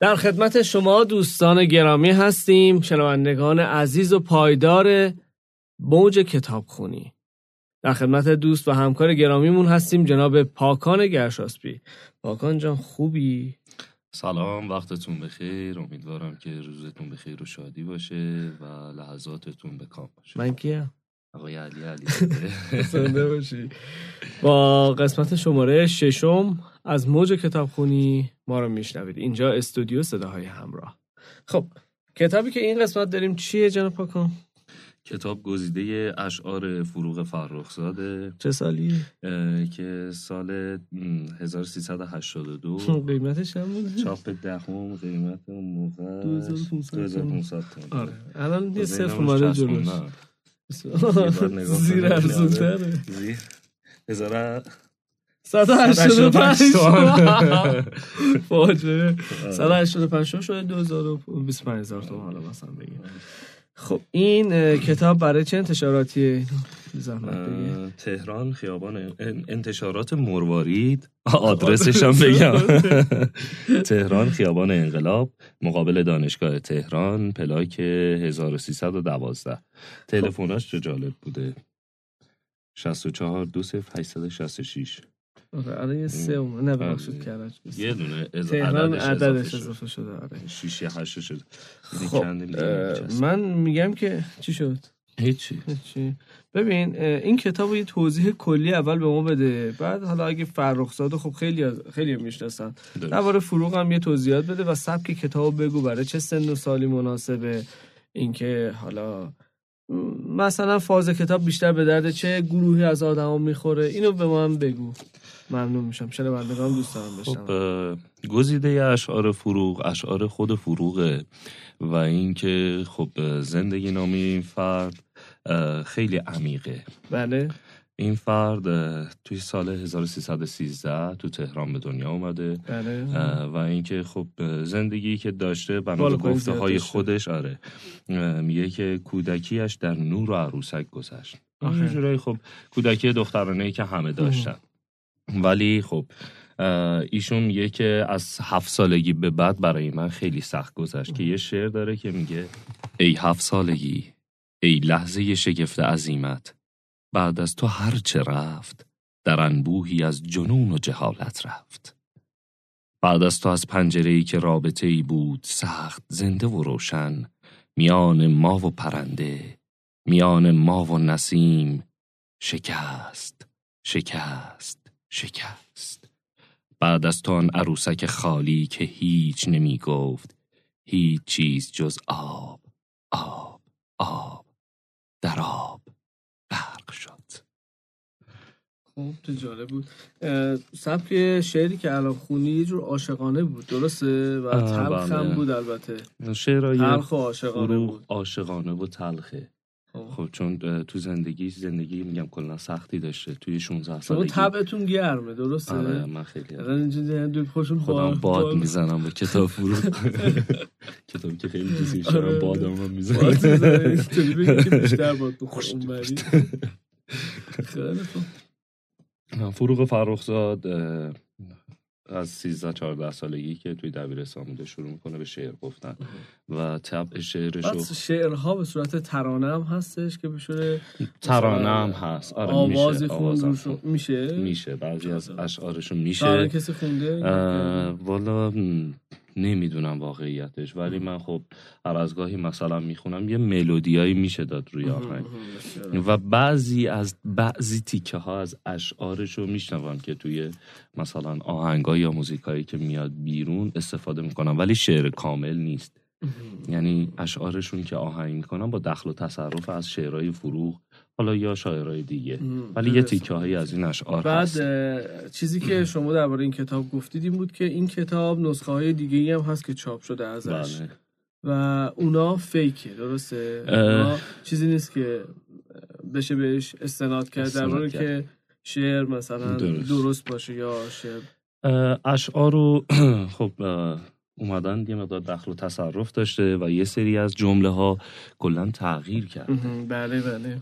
در خدمت شما دوستان گرامی هستیم شنوندگان عزیز و پایدار موج کتاب خونی در خدمت دوست و همکار گرامیمون هستیم جناب پاکان گرشاسپی. پاکان جان خوبی؟ سلام وقتتون بخیر. امیدوارم که روزتون بخیر و شادی باشه و لحظاتتون به کام باشه. من کیم؟ آقای علی علی. باشی. با قسمت شماره ششم از موج کتابخونی ما رو میشنوید اینجا استودیو صداهای همراه خب کتابی که این قسمت داریم چیه جناب پاکان؟ کتاب گزیده اشعار فروغ فرخزاده چه سالی؟ که سال م، 1382 قیمتش هم بود؟ چاپ دهم قیمت اون موقع 2500 2500 تومان آره الان یه تازه صفر اومده. جلوش زیر کنید. ارزونتره زیر 185 تومن. فاجعه. آره. 185 شده 2025 هزار تومن حالا مثلا بگیم. خب این کتاب برای چه انتشاراتیه؟ بگی. تهران خیابان ان- انتشارات مروارید. آدرسش هم بگم. تهران خیابان انقلاب مقابل دانشگاه تهران پلاک 1312 تلفناش چه جالب بوده؟ 64 دو صفر 866 آره یه سه اومد. نه ببخشید. کرج یه دونه تهران عددش. اضافه شده آره. 6 یا 8 شد خب اه، من میگم که چی شد؟ هیچی. چی؟ ببین این کتاب یه توضیح کلی اول به ما بده. بعد حالا اگه فرخزاده خب خیلی خیلی می‌شناسن. درباره فروغ هم یه توضیحات بده و سبک کتاب بگو برای چه سن و سالی مناسبه. اینکه حالا مثلا فاز کتاب بیشتر به درد چه گروهی از آدما می‌خوره؟ اینو به ما هم بگو. ممنون میشم. شنوندگان دوست دارم خب بشنون اه، گزیده اشعار فروغ اشعار خود فروغه. و اینکه خب زندگی نامه این فرد خیلی عمیقه. بله. این فرد توی سال 1313 تو تهران به دنیا اومده. بله. و اینکه خب زندگی که داشته بنا به گفته های. خودش آره. میگه که کودکیش در نور و عروسک گذشت. آخه. یه جورایی خب کودکی دخترانه که همه داشتن. ولی خب ایشون میگه که از هفت سالگی به بعد برای من خیلی سخت گذشت. که یه شعر داره که میگه ای هفت سالگی ای لحظه شگفت عظیمت. بعد از تو هر چه رفت در انبوهی از جنون و جهالت رفت. بعد از تو از پنجره ای که رابطه ای بود سخت زنده و روشن میان ما و پرنده میان ما و نسیم شکست شکست شکست. بعد از تو آن عروسک خالی که هیچ نمی گفت هیچ چیز جز آب آب آب در آب غرق شد خب تو جالب بود. سبک شعری که الان خونی یه جور عاشقانه بود درسته؟ و تلخ هم بله. بود البته. شعرهای تلخ و عاشقانه بود. عاشقانه و تلخه. خب. خب چون تو زندگی زندگی میگم کلا سختی داشته. توی 16 شما سالگی. طبعتون گرمه درسته؟ آره من خیلی الان خوشون خودم باد- می‌زنم به کتاب فروغ. کتابی که خیلی دوستش آره. دارم بادم باد می‌زنم. بیشتر باد اونوری. خیلی فروغ فرخزاد از 13 14 سالگی که توی دبیرستان بوده شروع می‌کنه به شعر گفتن. و طبع شعرش رو شعرها به صورت ترانه هم هستش که بشه ترانه هم هست. آره آوازی میشه خون. میشه؟ میشه. بعضی از اشعارشون میشه. کسی خونده؟ والا نمی‌دونم واقعیتش. ولی من خب هر از گاهی مثلا می‌خونم یه ملودیایی میشه داد روی آهنگ. و بعضی از بعضی تیکه ها از اشعارش رو میشنوم که توی مثلا آهنگا یا موزیکایی که میاد بیرون استفاده می‌کنم. ولی شعر کامل نیست. یعنی اشعارشون که آهنگ می‌کنم با دخل و تصرف از شعرهای فروغ حالا یا شاعرهای دیگه ولی یه تیکه هایی از این اشعار بعد هست چیزی که شما درباره این کتاب گفتید این بود که این کتاب نسخه های دیگه ای هم هست که چاپ شده ازش بله. و اونا فیکه درسته اه. اونا چیزی نیست که بشه بهش استناد کرد کرد. که شعر مثلا درست. درست, باشه یا شعر اشعار رو خب اومدن یه مقدار دخل و تصرف داشته و یه سری از جمله ها کلا تغییر کرد بله بله.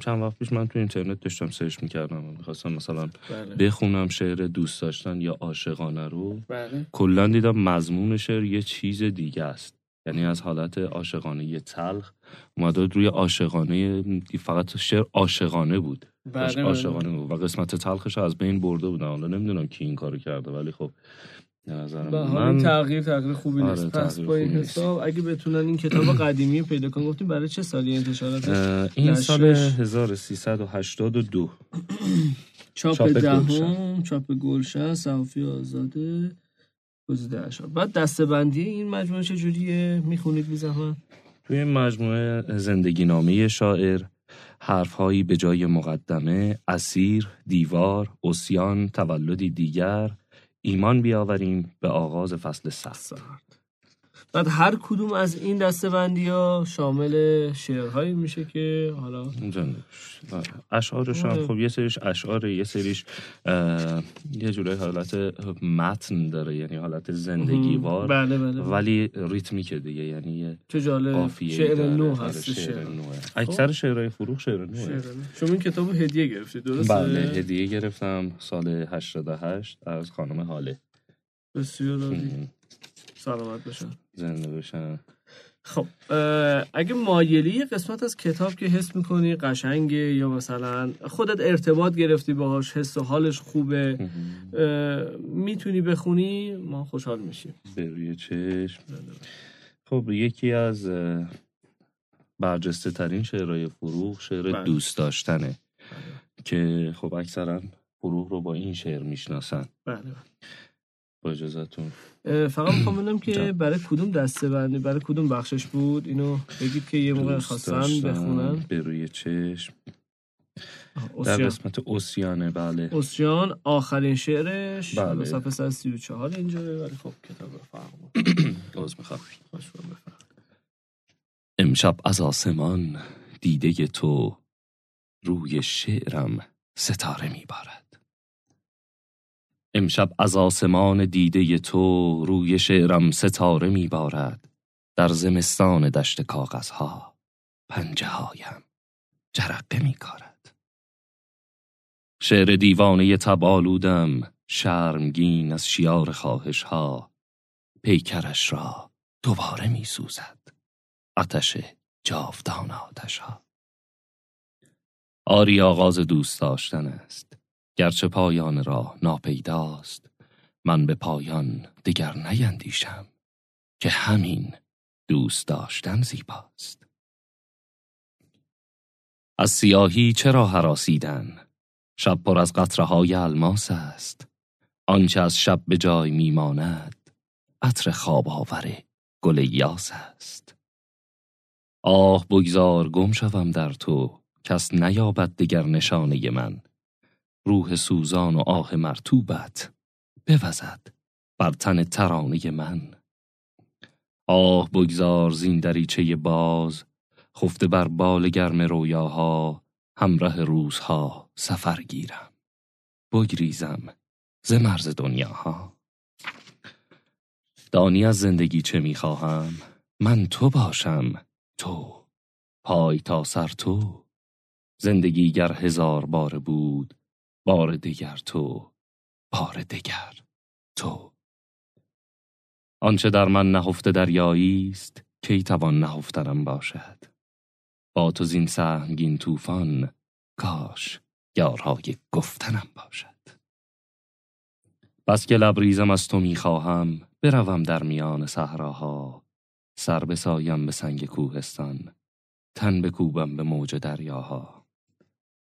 چند وقت پیش من تو اینترنت داشتم سرچ می‌کردم می‌خواستم مثلا بله. بخونم شعر دوست داشتن یا عاشقانه رو. بله. کلا دیدم مضمون شعر یه چیز دیگه است. یعنی از حالت عاشقانه یه تلخ اومده روی عاشقانه فقط شعر عاشقانه بود. داشت بله. عاشقانه بود. و قسمت تلخش از بین برده بودن حالا نمی‌دونم کی این کارو کرده ولی خب به من تغییر تغییر خوبی آره، نیست پس با این. حساب اگه بتونن این کتاب قدیمی پیدا کنن گفتیم برای چه سالی انتشاراتش این. سال 1382 چاپ دهم. چاپ گلشن صحافی آزاده گزیده اشار بعد دستبندی این مجموعه چجوریه می‌خونید بی زحمت توی این مجموعه زندگی نامه شاعر حرفهایی به جای مقدمه اسیر دیوار اسیان تولدی دیگر ایمان بیاوریم به آغاز فصل سخت. بعد هر کدوم از این دستبندی ها شامل شعرهایی میشه که حالا. آره. اشعارش هم آره. خب یه سریش اشعار یه سریش یه جورای حالت متن داره یعنی حالت زندگیوار بله بله, بله. ولی ریتمیکه دیگه یعنی یه چه جالب شعر نو هست شعر نوه اکثر شعرهای فروغ شعر نوه نو. شما این کتاب هدیه گرفتی درسته؟ بله هدیه گرفتم سال 88 از خانم حاله بسیار سلامت باشن زنده باشن خب اگه مایلی یه قسمت از کتاب که حس می‌کنی قشنگه یا مثلا خودت ارتباط گرفتی باهاش حس و حالش خوبه می‌تونی بخونی ما خوشحال میشیم. روی چشم. خب یکی از برجسته ترین شعرهای فروغ شعر بله. دوست داشتنه. که خب اکثرا فروغ رو با این شعر می‌شناسن. بله. با اجازتون اه، فقط می‌خوام بدونم که. برای کدوم دسته بندی برای کدوم بخشش بود؟ اینو بگید که یه موقع خواستن داشتن، بخونن. به روی چشم. در. قسمت اوسیانه بله. اسیان آخرین شعرش. بله. صفحه 134 اینجا ولی خب کتاب فرق می‌خوام. امشب از آسمان دیده تو روی شعرم ستاره میبارد. امشب از آسمان دیده تو روی شعرم ستاره میبارد در زمستان دشت کاغذها پنجه هایم جرقه میکارد شعر دیوانه تبالودم شرمگین از شیار خواهش ها پیکرش را دوباره میسوزد آتش جاودان آتش ها آری آغاز دوست داشتن است. گرچه پایان راه ناپیداست من به پایان دیگر نیندیشم که همین دوست داشتن زیباست. از سیاهی چرا حراسیدن شب پر از قطره های الماس است. آنچه از شب به جای میماند عطر خواب آور گل یاس است. آه بگذار گم شوم در تو. کس نیابد دگر نشانه من. روح سوزان و آه مرتوبت بوزد بر تن ترانه من. آه بگذار زین دریچه باز خفته بر بال گرم رویاها همراه روزها سفر گیرم. بگریزم ز مرز دنیاها. دانی از زندگی چه می‌خواهم؟ من تو باشم تو. پای تا سر تو. زندگی گر هزار بار بود بار دیگر تو بار دیگر تو. آنچه در من نهفته دریایی است کی توان نهفتنم باشد؟ با تو زین سهمگین طوفان کاش یارهای گفتنم باشد. بس که لبریزم از تو می‌خواهم بروم در میان صحراها. سر بسایم به سنگ کوهستان تن بکوبم به موج دریاها.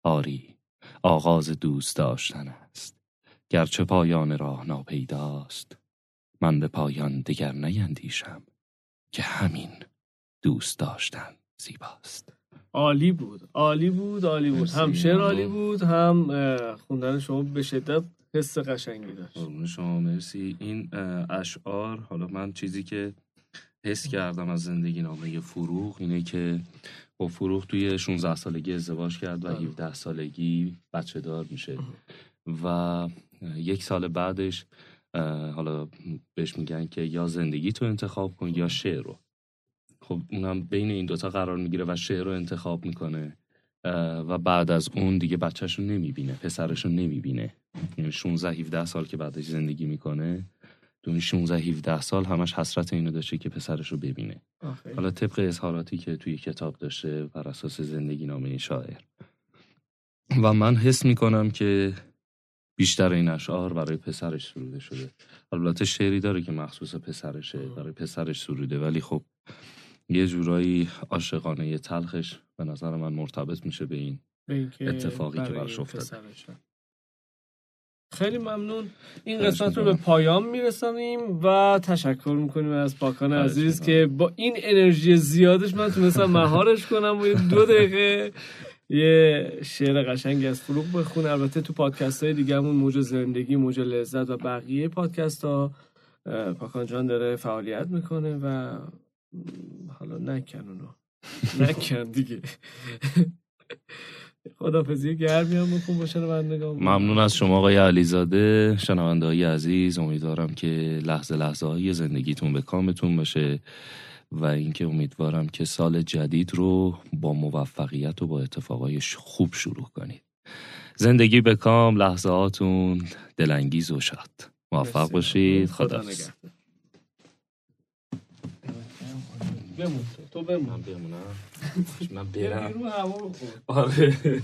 آری آغاز دوست داشتن است. گرچه پایان راه ناپیداست. من به پایان دیگر نیندیشم که همین دوست داشتن زیباست. عالی بود. عالی بود عالی بود. هم شعر عالی بود هم خوندن شما به شدت حس قشنگی داشت. شما مرسی. این اشعار حالا من چیزی که حس کردم از زندگی نامه فروغ اینه که با فروغ توی 16 سالگی ازدواج کرد و بله. 17 سالگی بچه دار میشه. و یک سال بعدش حالا بهش میگن که یا زندگی تو انتخاب کن یا شعر رو. خب اونم بین این دوتا قرار می‌گیره و شعر رو انتخاب می‌کنه. و بعد از اون دیگه بچهش رو نمی‌بینه پسرش رو نمی‌بینه. یعنی 16 17 سال که بعدش زندگی می‌کنه. تو این 16 17 سال همش حسرت اینو داشته که پسرش رو ببینه حالا طبق اظهاراتی که توی کتاب داشته بر اساس زندگی نامه شاعر. و من حس می‌کنم که بیشتر این اشعار برای پسرش سروده شده. البته شعری داره که مخصوص پسرشه برای پسرش سروده. ولی خب یه جورایی عاشقانه یه تلخش به نظر من مرتبط میشه به این اتفاقی که براش افتاده. خیلی ممنون. این قسمت رو به پایان میرسانیم و تشکر می‌کنیم از پاکان عزیز که با این انرژی زیادش من تونستم مهارش کنم و دو دقیقه یه شعر قشنگی از فروغ بخونه البته تو پادکست های دیگه همون موج زندگی موج لذت و بقیه پادکست ها پاکان جان داره فعالیت می‌کنه و حالا نکن اونو. نکن دیگه. خدافزی گرمی هم بکن باشه ممنون از شما آقای علیزاده. شنونده های عزیز امیدوارم که لحظه لحظه های زندگیتون به کامتون باشه و اینکه امیدوارم که سال جدید رو با موفقیت و با اتفاقای خوب شروع کنید. زندگی به کام لحظه هاتون دلانگیز و شد موفق باشید. خدا بمون. تو بمون. من بمونم. من برم. آره.